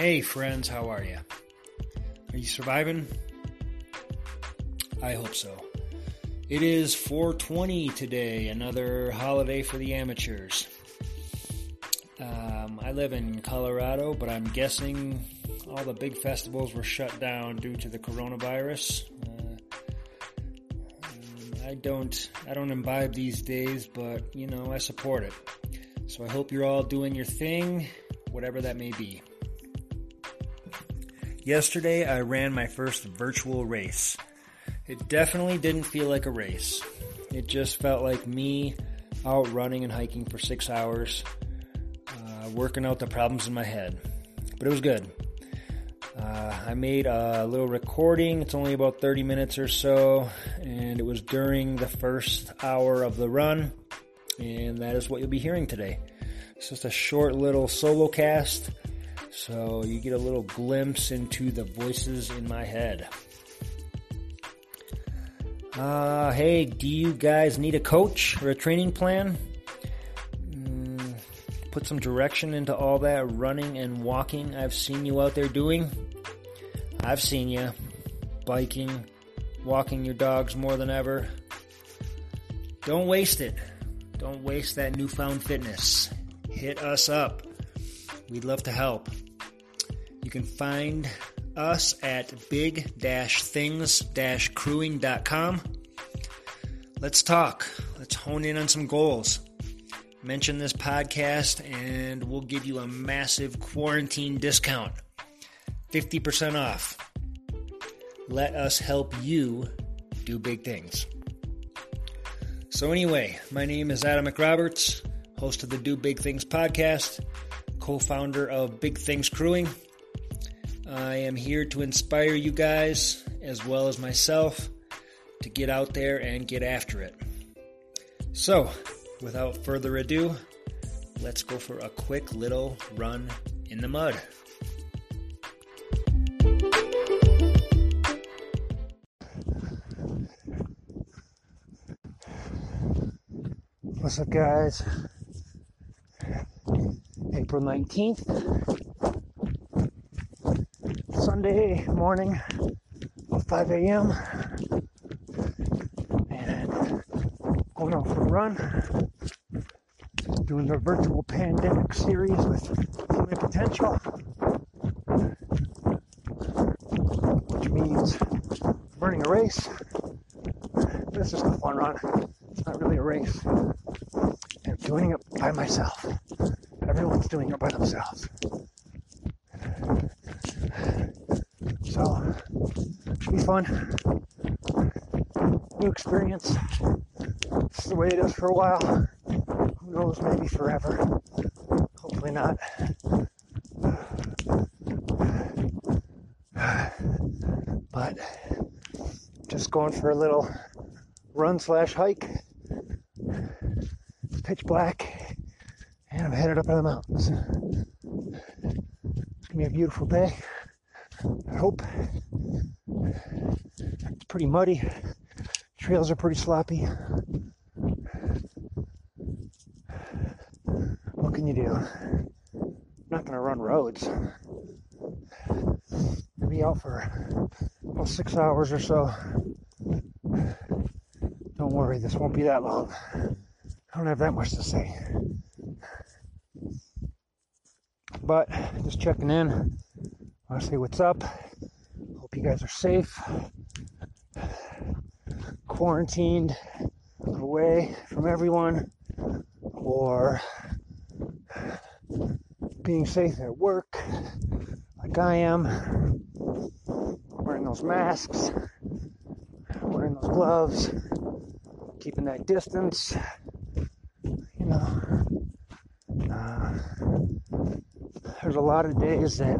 Hey, friends, how are you? Are you surviving? I hope so. It is 420 today, another holiday for the amateurs. Um, I live in Colorado, but I'm guessing all the big festivals were shut down due to the coronavirus. Uh, I don't, I don't imbibe these days, but you know, I support it. So I hope you're all doing your thing, whatever that may be. Yesterday, I ran my first virtual race. It definitely didn't feel like a race. It just felt like me out running and hiking for six hours, uh, working out the problems in my head. But it was good. Uh, I made a little recording. It's only about 30 minutes or so, and it was during the first hour of the run, and that is what you'll be hearing today. It's just a short little solo cast so you get a little glimpse into the voices in my head. Uh, hey, do you guys need a coach or a training plan? Mm, put some direction into all that running and walking I've seen you out there doing. I've seen you biking, walking your dogs more than ever. Don't waste it. Don't waste that newfound fitness. Hit us up. We'd love to help. You can find us at big-things-crewing.com. Let's talk. Let's hone in on some goals. Mention this podcast and we'll give you a massive quarantine discount. 50% off. Let us help you do big things. So, anyway, my name is Adam McRoberts, host of the Do Big Things podcast, co founder of Big Things Crewing. I am here to inspire you guys, as well as myself, to get out there and get after it. So, without further ado, let's go for a quick little run in the mud. What's up, guys? April 19th, Sunday morning, 5 a.m. And going out for a run, doing the virtual pandemic series with Human Potential, which means running a race. This is a fun run. It's not really a race. I'm doing it by myself. Everyone's doing it by themselves. So, should be fun. New experience. It's the way it is for a while. Who knows, maybe forever. Hopefully not. But just going for a little run slash hike. It's pitch black, in the mountains. It's gonna be a beautiful day. I hope. It's pretty muddy. Trails are pretty sloppy. What can you do? I'm not gonna run roads. I'll be out for about six hours or so. Don't worry, this won't be that long. I don't have that much to say. But just checking in. I want say what's up. Hope you guys are safe. Quarantined away from everyone or being safe at work like I am. Wearing those masks, wearing those gloves, keeping that distance, know, uh, there's a lot of days that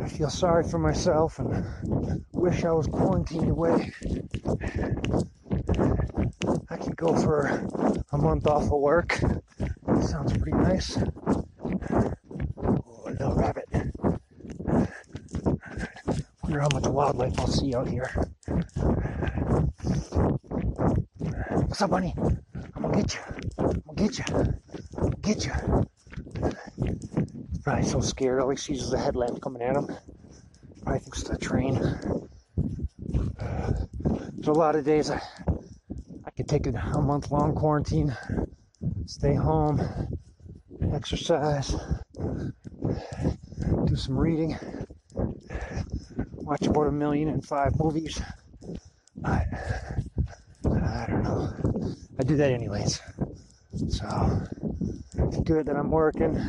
I feel sorry for myself and wish I was quarantined away. I could go for a month off of work. Sounds pretty nice. Oh, little rabbit. Wonder how much wildlife I'll see out here. What's up, bunny? I'm gonna get you. I'm gonna get you. I'm gonna get you. Probably so scared. All he sees is the headlamp coming at him. Probably thinks it's a train. There's a lot of days I, I could take a, a month long quarantine, stay home, exercise, do some reading, watch about a million and five movies. I, I don't know. I do that anyways. So it's good that I'm working.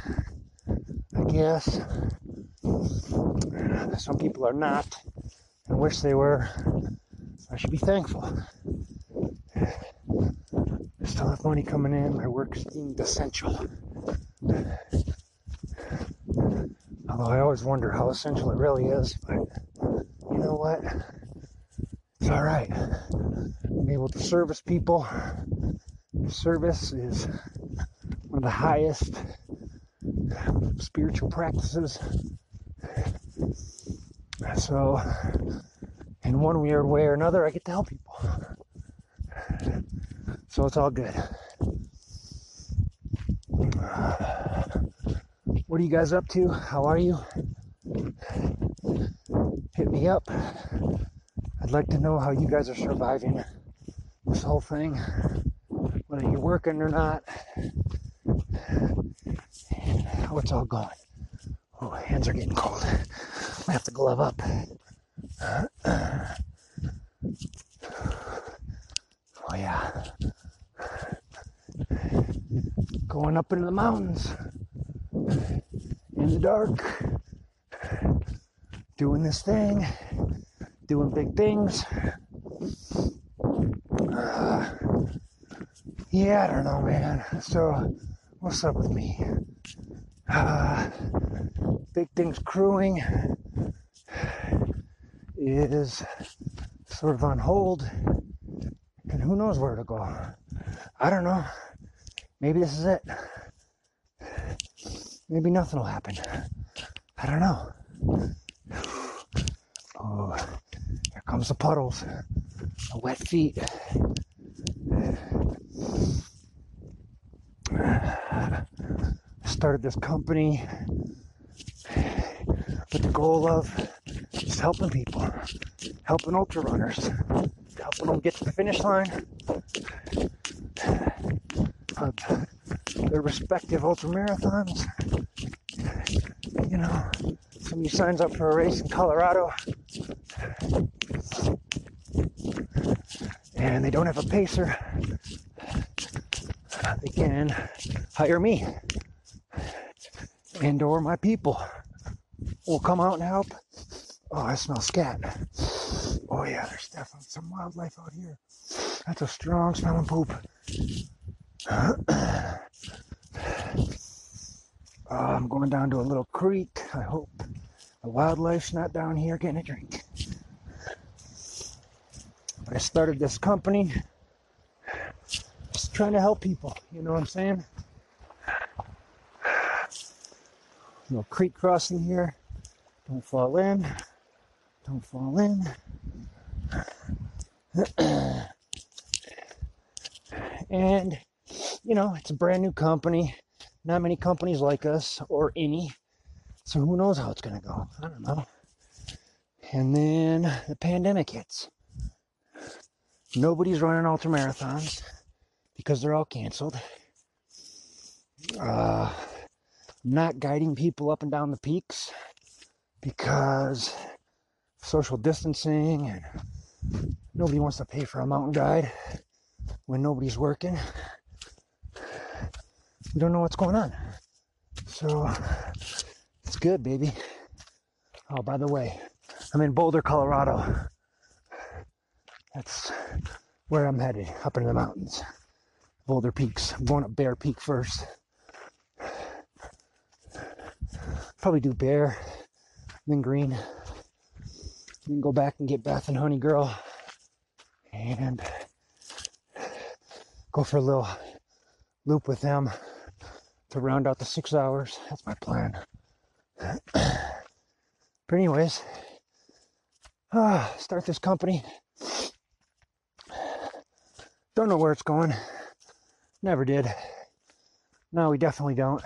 I guess. Some people are not and wish they were. I should be thankful. I still have money coming in. My work is deemed essential. Although I always wonder how essential it really is, but you know what? It's all right. I'm able to service people. Service is one of the highest spiritual practices. So, in one weird way or another, I get to help people. So it's all good. What are you guys up to? How are you? Hit me up. I'd like to know how you guys are surviving this whole thing, whether you're working or not, how it's all going. Oh, hands are getting cold. I have to glove up. Oh, yeah. Going up into the mountains in the dark, doing this thing, doing big things. Uh, yeah, I don't know, man. So, what's up with me? Uh, big things crewing is sort of on hold, and who knows where to go. I don't know. Maybe this is it. Maybe nothing will happen. I don't know. Oh, here comes the puddles, the wet feet. Started this company. With the goal of just helping people, helping ultra runners, helping them get to the finish line. Of their respective ultra marathons. You know, somebody signs up for a race in Colorado. And they don't have a pacer, they can hire me and or my people will come out and help. Oh, I smell scat. Oh yeah, there's definitely some wildlife out here. That's a strong smelling poop. oh, I'm going down to a little creek. I hope the wildlife's not down here getting a drink. I started this company just trying to help people. You know what I'm saying? No creek crossing here. Don't fall in. Don't fall in. and, you know, it's a brand new company. Not many companies like us, or any. So who knows how it's going to go? I don't know. And then the pandemic hits. Nobody's running ultra marathons because they're all canceled. Uh, not guiding people up and down the peaks because social distancing and nobody wants to pay for a mountain guide when nobody's working. We don't know what's going on. So it's good, baby. Oh, by the way, I'm in Boulder, Colorado. That's where I'm headed, up into the mountains. Boulder Peaks. I'm going up Bear Peak first. Probably do Bear, then Green. Then go back and get Beth and Honey Girl. And go for a little loop with them to round out the six hours. That's my plan. but anyways, uh, start this company. Don't know where it's going. Never did. No, we definitely don't.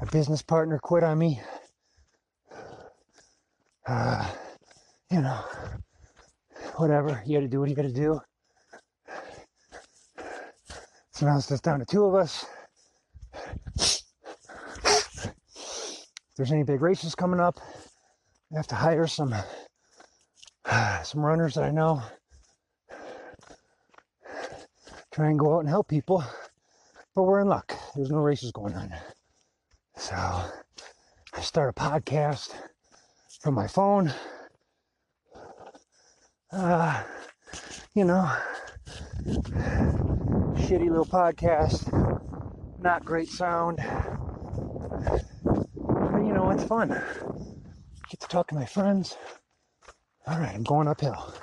My business partner quit on me. Uh, you know, whatever. You got to do what you got to do. So now it's just down to two of us. If there's any big races coming up, I have to hire some some runners that I know. Try and go out and help people. But we're in luck. There's no races going on. So I start a podcast from my phone. Uh, you know, shitty little podcast, not great sound. But you know, it's fun. Get to talk to my friends. All right, I'm going uphill.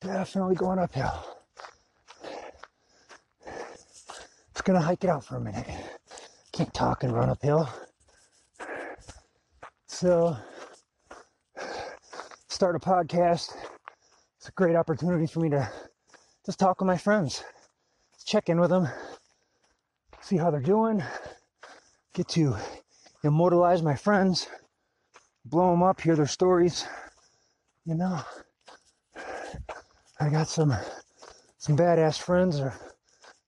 Definitely going uphill. Just gonna hike it out for a minute. Can't talk and run uphill. So, start a podcast. It's a great opportunity for me to just talk with my friends, check in with them, see how they're doing, get to immortalize my friends, blow them up, hear their stories. You know, I got some some badass friends are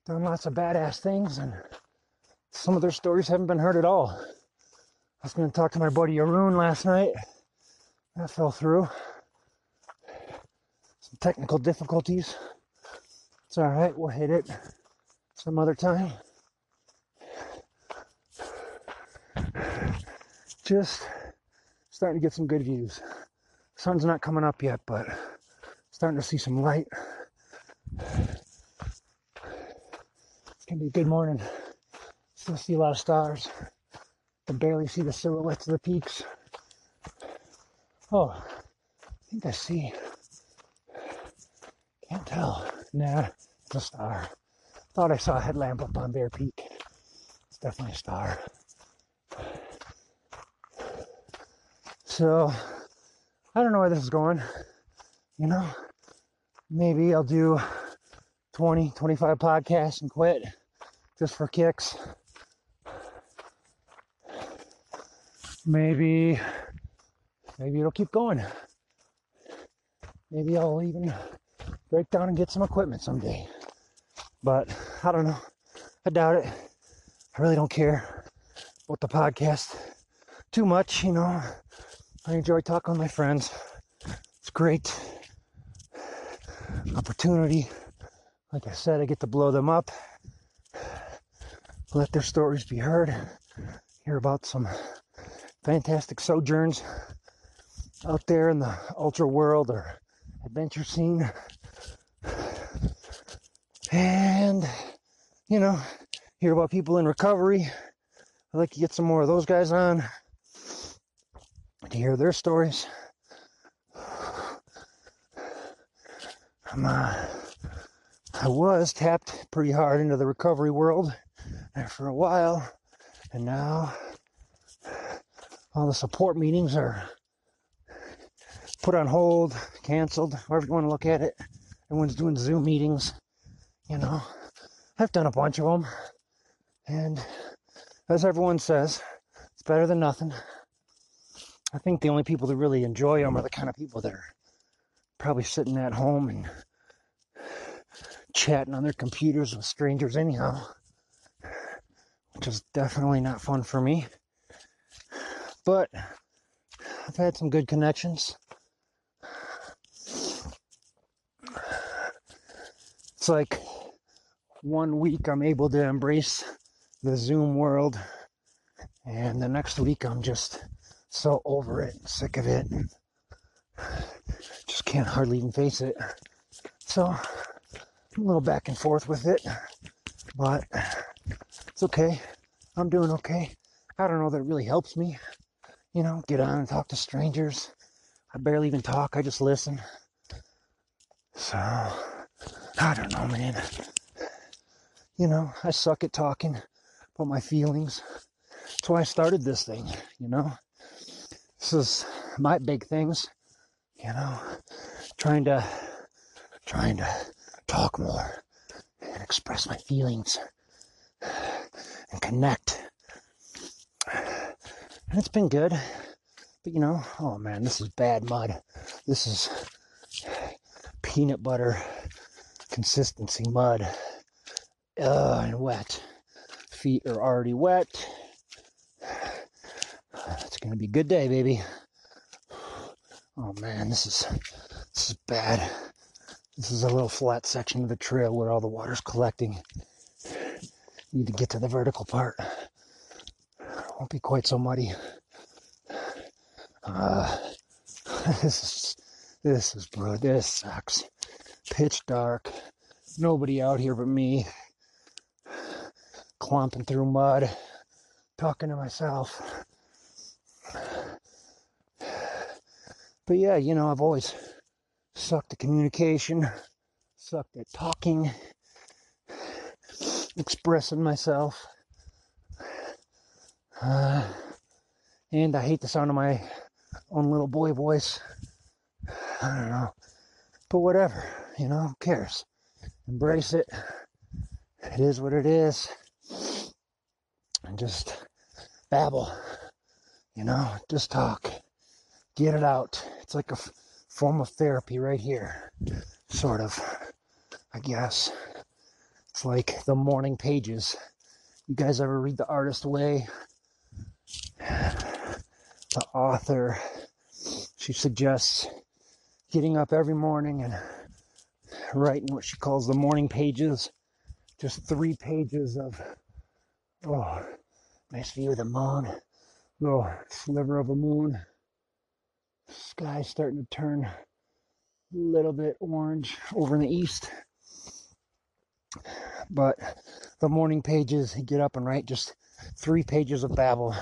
doing lots of badass things, and some of their stories haven't been heard at all. I was going to talk to my buddy Arun last night. That fell through. Some technical difficulties. It's all right. We'll hit it some other time. Just starting to get some good views. Sun's not coming up yet, but starting to see some light. It's gonna be a good morning. Still see a lot of stars. Can barely see the silhouettes of the peaks. Oh, I think I see. Can't tell. Nah, it's a star. Thought I saw a headlamp up on Bear Peak. It's definitely a star. So, I don't know where this is going. You know, maybe I'll do 20, 25 podcasts and quit just for kicks. Maybe, maybe it'll keep going. Maybe I'll even break down and get some equipment someday. But I don't know. I doubt it. I really don't care about the podcast too much, you know. I enjoy talking with my friends. It's great opportunity. Like I said, I get to blow them up, let their stories be heard, hear about some fantastic sojourns out there in the ultra world or adventure scene. And, you know, hear about people in recovery. I'd like to get some more of those guys on to hear their stories. I'm, uh, i was tapped pretty hard into the recovery world for a while, and now all the support meetings are put on hold, canceled, however you want to look at it. Everyone's doing Zoom meetings, you know. I've done a bunch of them, and as everyone says, it's better than nothing. I think the only people that really enjoy them are the kind of people that are probably sitting at home and chatting on their computers with strangers, anyhow, which is definitely not fun for me. But I've had some good connections. It's like one week I'm able to embrace the Zoom world, and the next week I'm just so over it, sick of it, and just can't hardly even face it. So I'm a little back and forth with it, but it's okay. I'm doing okay. I don't know that it really helps me, you know, get on and talk to strangers. I barely even talk, I just listen. So, I don't know, man. You know, I suck at talking about my feelings. That's why I started this thing, you know. This is my big things, you know, trying to trying to talk more and express my feelings and connect. And it's been good. But you know, oh man, this is bad mud. This is peanut butter consistency mud. Uh, and wet. Feet are already wet. It's gonna be a good day, baby. Oh man, this is this is bad. This is a little flat section of the trail where all the water's collecting. Need to get to the vertical part. Won't be quite so muddy. Uh, this is this is bro. This sucks. Pitch dark. Nobody out here but me. Clomping through mud. Talking to myself. But yeah, you know, I've always sucked at communication, sucked at talking, expressing myself. Uh, and I hate the sound of my own little boy voice. I don't know. But whatever, you know, who cares? Embrace it. It is what it is. And just babble, you know, just talk. Get it out. It's like a f- form of therapy right here. Sort of, I guess. It's like the morning pages. You guys ever read The Artist Way? The author, she suggests getting up every morning and writing what she calls the morning pages. Just three pages of, oh, nice view of the moon, little sliver of a moon. Sky starting to turn a little bit orange over in the east. But the morning pages, get up and write just three pages of babble,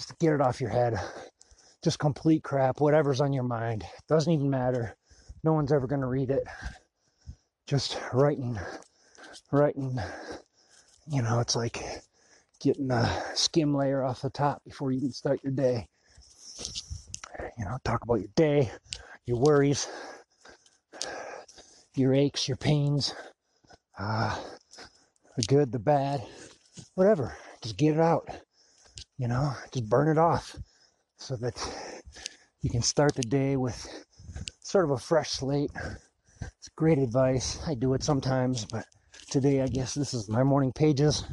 just get it off your head. Just complete crap, whatever's on your mind. Doesn't even matter. No one's ever going to read it. Just writing, writing. You know, it's like getting a skim layer off the top before you can start your day. You know, talk about your day, your worries, your aches, your pains, uh, the good, the bad, whatever. Just get it out. You know, just burn it off so that you can start the day with sort of a fresh slate. It's great advice. I do it sometimes, but today I guess this is my morning pages.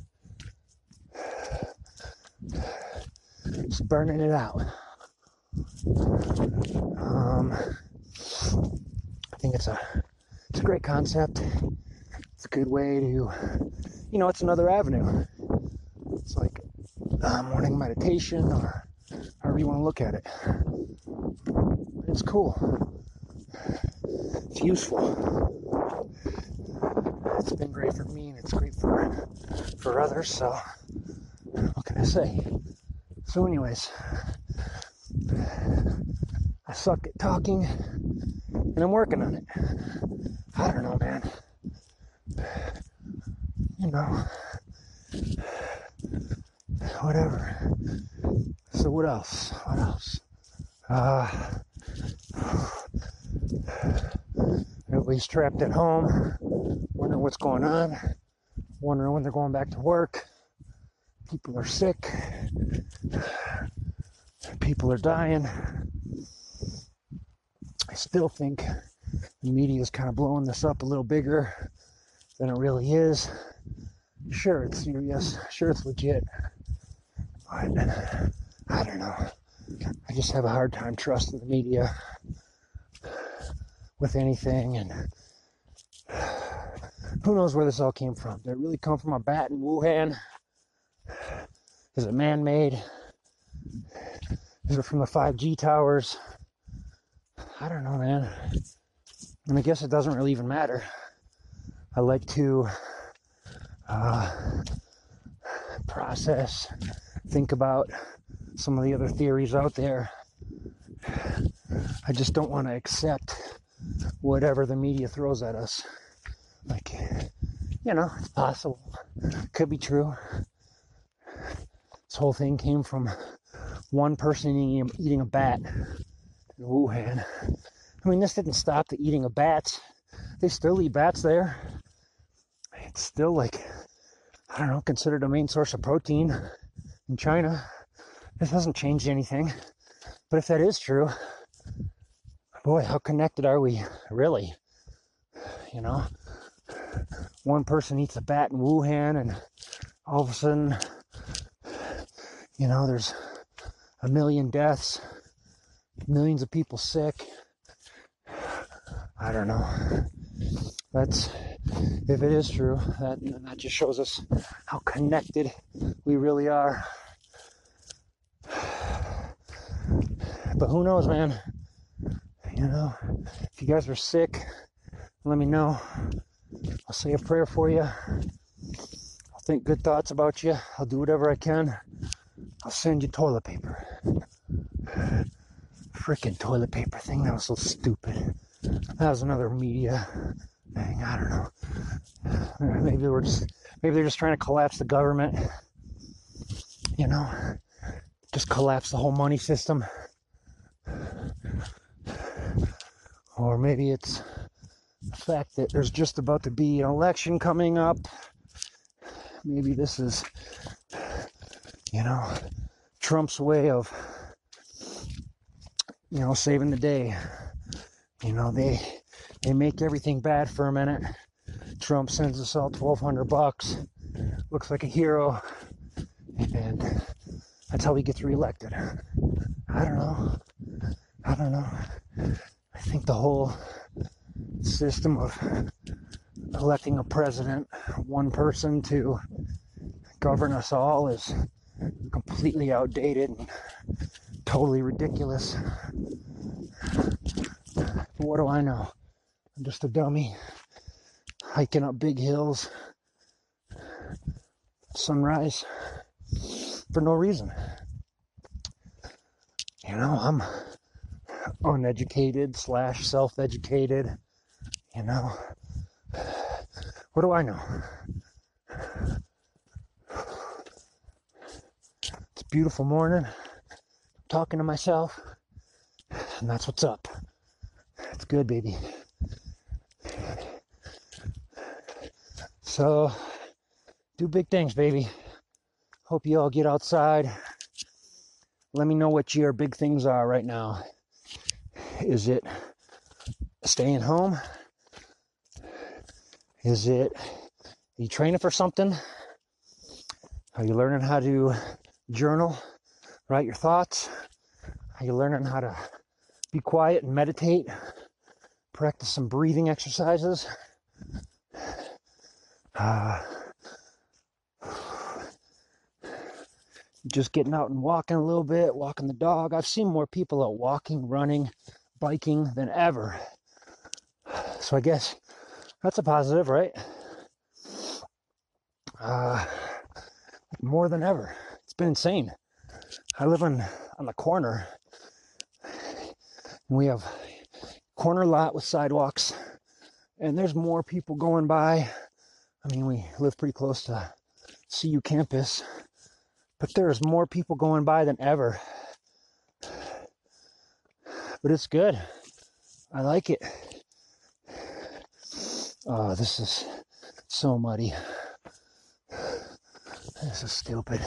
Just burning it out. Um, I think it's a it's a great concept. It's a good way to, you know, it's another avenue. Uh, morning meditation or however you want to look at it. It's cool. It's useful. It's been great for me and it's great for for others. So what can I say? So, anyways, I suck at talking and I'm working on it. I don't know, man. You know, whatever. So, what else? What else? Uh, everybody's trapped at home, wondering what's going on, wondering when they're going back to work. People are sick. People are dying. I still think the media is kind of blowing this up a little bigger than it really is. Sure, it's serious. Sure, it's legit. But I. I just have a hard time trusting the media with anything, and who knows where this all came from? Did it really come from a bat in Wuhan? Is it man made? Is it from the 5G towers? I don't know, man. And I guess it doesn't really even matter. I like to uh, process, think about some of the other theories out there. I just don't want to accept whatever the media throws at us. Like, you know, it's possible. Could be true. This whole thing came from one person eating, a bat in Wuhan. I mean, this didn't stop the eating of bats. They still eat bats there. It's still like, I don't know, considered a main source of protein in China. This hasn't changed anything. But if that is true, boy, how connected are we really? You know, one person eats a bat in Wuhan, and all of a sudden, you know, there's a million deaths, millions of people sick. I don't know. That's if it is true, that that just shows us how connected we really are. But who knows, man? You know, if you guys are sick, let me know. I'll say a prayer for you. I'll think good thoughts about you. I'll do whatever I can. I'll send you toilet paper. Freaking toilet paper thing. That was so stupid. That was another media thing. I don't know. Maybe we're just maybe they're just trying to collapse the government. You know, just collapse the whole money system. Or maybe it's the fact that there's just about to be an election coming up. Maybe this is, you know, Trump's way of, you know, saving the day. You know, they they make everything bad for a minute. Trump sends us all 1200 bucks. Looks like a hero. And that's how he gets reelected. I don't know. I don't know. I think the whole system of electing a president, one person to govern us all, is completely outdated and totally ridiculous. But what do I know? I'm just a dummy hiking up big hills, sunrise for no reason. You know, I'm uneducated slash self-educated. You know, what do I know? It's a beautiful morning. I'm talking to myself, and that's what's up. It's good, baby. So, do big things, baby. Hope you all get outside. Let me know what your big things are right now. Is it staying home? Is it you training for something? Are you learning how to journal, write your thoughts? Are you learning how to be quiet and meditate? Practice some breathing exercises. Uh, just getting out and walking a little bit, walking the dog. I've seen more people out walking, running, biking than ever. So I guess that's a positive, right? Uh, more than ever. It's been insane. I live on on the corner, we have corner lot with sidewalks, and there's more people going by. I mean, we live pretty close to CU campus, but there's more people going by than ever but it's good. I like it. Oh, this is so muddy. This is stupid.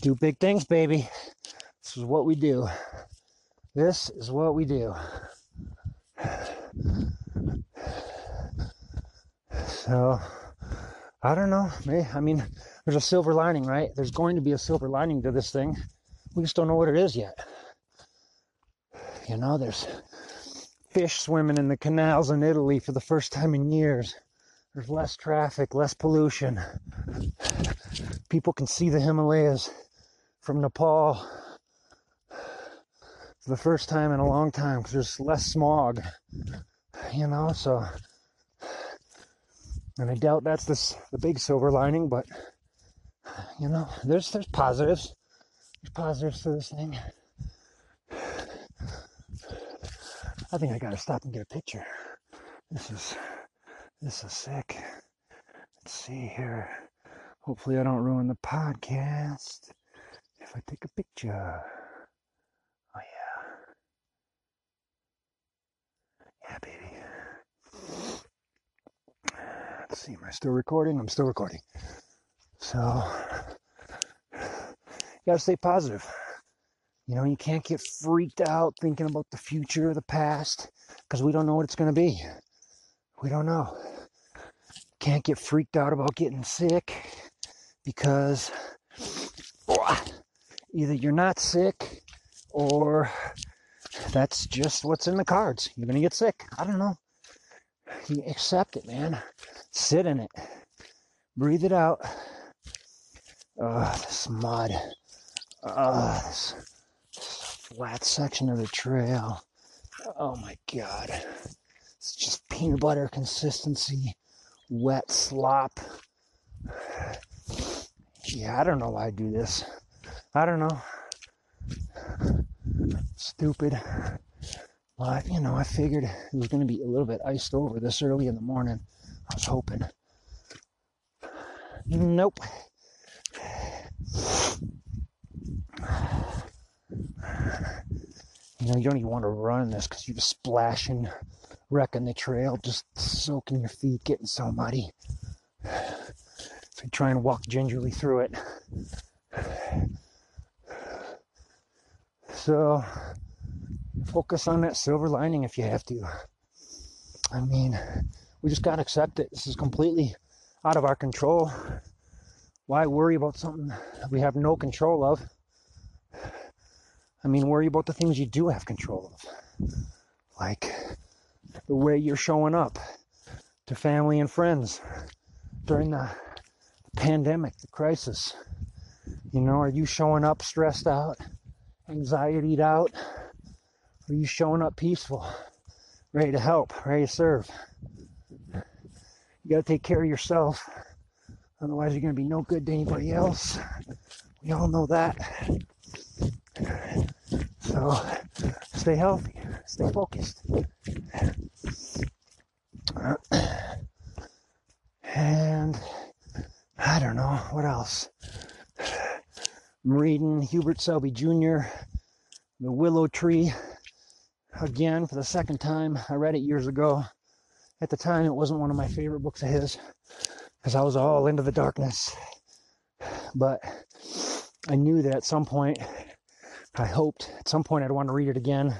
Do big things, baby. This is what we do. This is what we do. So, I don't know. I mean, there's a silver lining, right? There's going to be a silver lining to this thing. We just don't know what it is yet. You know, there's fish swimming in the canals in Italy for the first time in years. There's less traffic, less pollution. People can see the Himalayas from Nepal for the first time in a long time because there's less smog. You know, so and I doubt that's the big silver lining, but you know, there's there's positives. There's positives to this thing. I think I gotta stop and get a picture. This is this is sick. Let's see here. Hopefully I don't ruin the podcast if I take a picture. Oh yeah. Yeah, baby. Let's see, am I still recording? I'm still recording. So you gotta stay positive. You know, you can't get freaked out thinking about the future or the past because we don't know what it's to be. We don't know. Can't get freaked out about getting sick because either you're not sick or that's just what's in the cards. You're to get sick. I don't know. You accept it, man. Sit in it. Breathe it out. Uh, this mud. Uh, this flat section of the trail. Oh my god. It's just peanut butter consistency, wet slop. Yeah, I don't know why I do this. I don't know. Stupid. But, you know, I figured it was going to be a little bit iced over this early in the morning. I was hoping. Nope. You know, you don't even want to run this because you're just splashing, wrecking the trail, just soaking your feet, getting so muddy. So you try and walk gingerly through it. So focus on that silver lining if you have to. I mean, we just got to accept it. This is completely out of our control. Why worry about something we have no control of? I mean, worry about the things you do have control of. Like the way you're showing up to family and friends during the pandemic, the crisis. You know, are you showing up stressed out, anxietied out? Are you showing up peaceful, ready to help, ready to serve? You got to take care of yourself. Otherwise, you're going to be no good to anybody else. We all know that. So stay healthy, stay focused. And I don't know what else. I'm reading Hubert Selby Jr., The Willow Tree, again for the second time. I read it years ago. At the time, it wasn't one of my favorite books of his because I was all into the darkness. But I knew that at some point I hoped at some point I'd want to read it again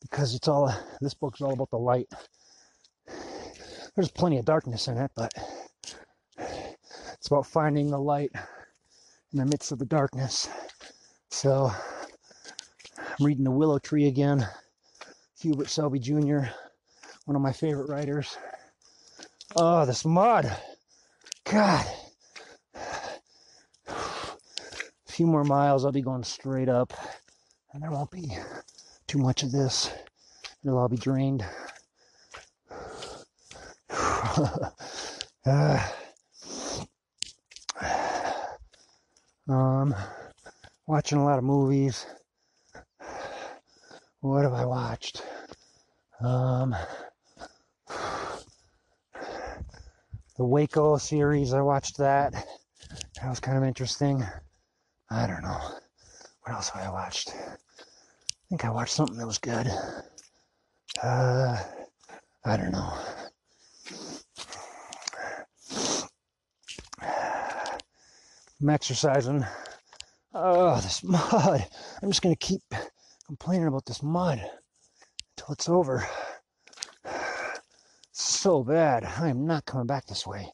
because it's all this book's all about the light. There's plenty of darkness in it, but it's about finding the light in the midst of the darkness. So I'm reading The Willow Tree again. Hubert Selby Jr., one of my favorite writers. Oh, this mud. God. A few more miles, I'll be going straight up, and there won't be too much of this. It'll all be drained. uh, um, watching a lot of movies. What have I watched? Um, the Waco series, I watched that. That was kind of interesting. I don't know. What else have I watched? I think I watched something that was good. Uh, I don't know. I'm exercising. Oh, this mud. I'm just going to keep complaining about this mud until it's over. So bad. I am not coming back this way.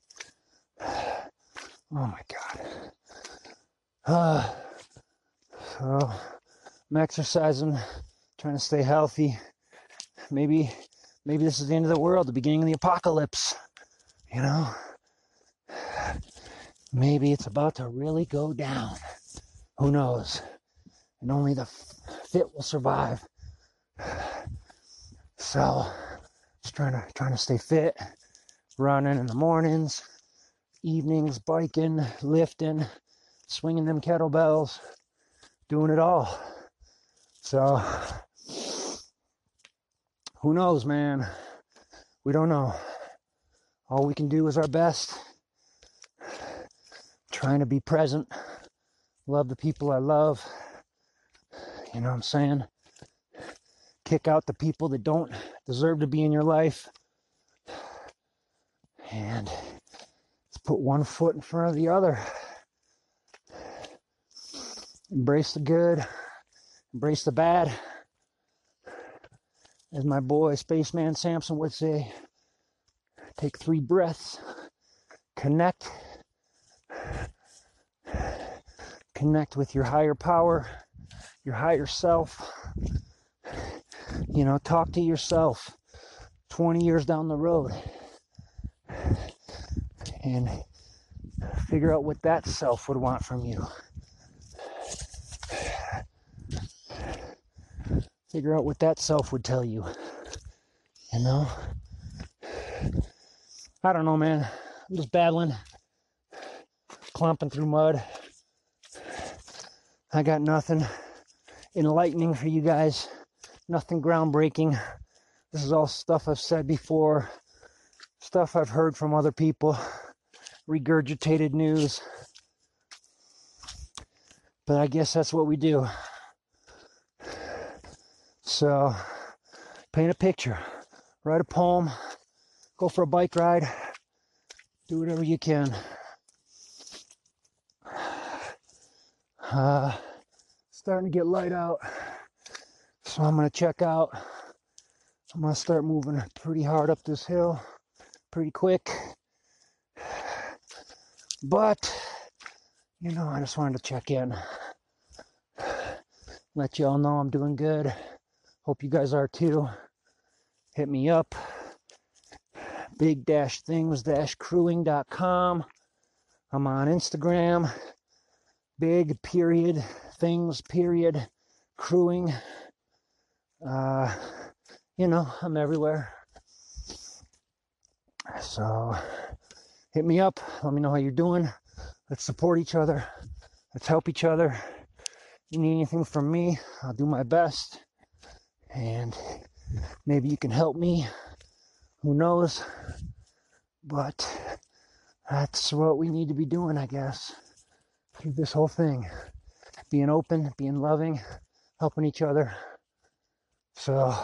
Oh my God. Uh, so I'm exercising, trying to stay healthy. Maybe, maybe this is the end of the world, the beginning of the apocalypse. You know, maybe it's about to really go down. Who knows? And only the fit will survive. So, Just trying to trying to stay fit, running in the mornings, evenings, biking, lifting, swinging them kettlebells, doing it all. So who knows, man? We don't know. All we can do is our best. Trying to be present, love the people I love. You know what I'm saying? Kick out the people that don't deserve to be in your life. And let's put one foot in front of the other. Embrace the good, embrace the bad. As my boy Spaceman Samson would say, take three breaths, connect, connect with your higher power, your higher self. You know, talk to yourself 20 years down the road and figure out what that self would want from you. Figure out what that self would tell you. You know? I don't know, man. I'm just battling, clumping through mud. I got nothing enlightening for you guys, nothing groundbreaking. This is all stuff I've said before, stuff I've heard from other people, regurgitated news. But I guess that's what we do. So, paint a picture, write a poem, go for a bike ride, do whatever you can. Uh, starting to get light out. So I'm going to check out. I'm going to start moving pretty hard up this hill, pretty quick. But, you know, I just wanted to check in. Let y'all know I'm doing good. Hope you guys are too. Hit me up. Big dash things dash crewing.com. I'm on Instagram big period things period crewing uh you know i'm everywhere. So hit me up. Let me know how you're doing. Let's support each other. Let's help each other. You need anything from me i'll do my best. And maybe you can help me. Who knows? But that's what we need to be doing i guess through this whole thing. Being open, being loving, helping each other. So,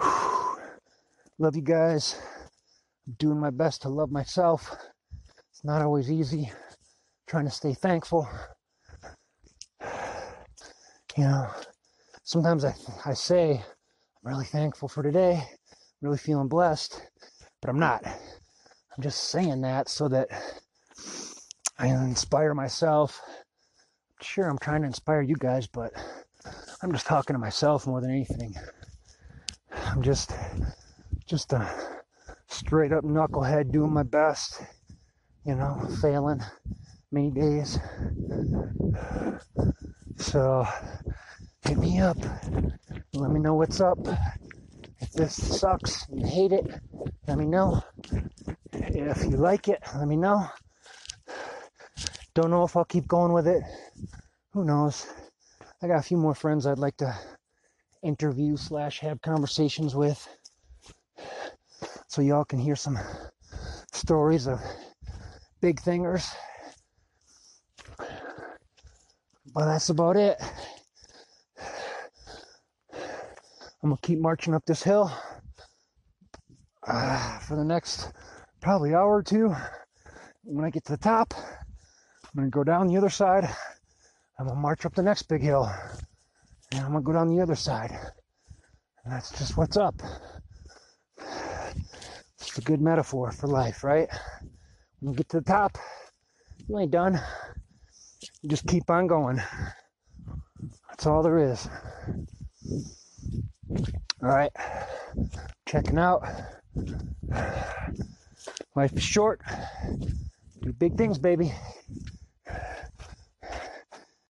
whew, love you guys. I'm doing my best to love myself. It's not always easy. trying to stay thankful. You know, sometimes I, I say, I'm really thankful for today, I'm really feeling blessed, but I'm not. I'm just saying that so that I inspire myself. Sure, I'm trying to inspire you guys, but I'm just talking to myself more than anything. I'm just, just a straight up knucklehead doing my best, you know, failing many days. So, hit me up. Let me know what's up. If this sucks and you hate it, let me know. If you like it, let me know. Don't know if I'll keep going with it. Who knows? I got a few more friends I'd like to interview slash have conversations with, so y'all can hear some stories of big thingers. But that's about it. I'm gonna keep marching up this hill uh, for the next probably hour or two. When I get to the top, I'm gonna go down the other side. I'm gonna march up the next big hill. And I'm gonna go down the other side. And that's just what's up. It's a good metaphor for life, right? When you get to the top, you ain't done. You just keep on going. That's all there is. All right, checking out. Life is short. Do big things, baby.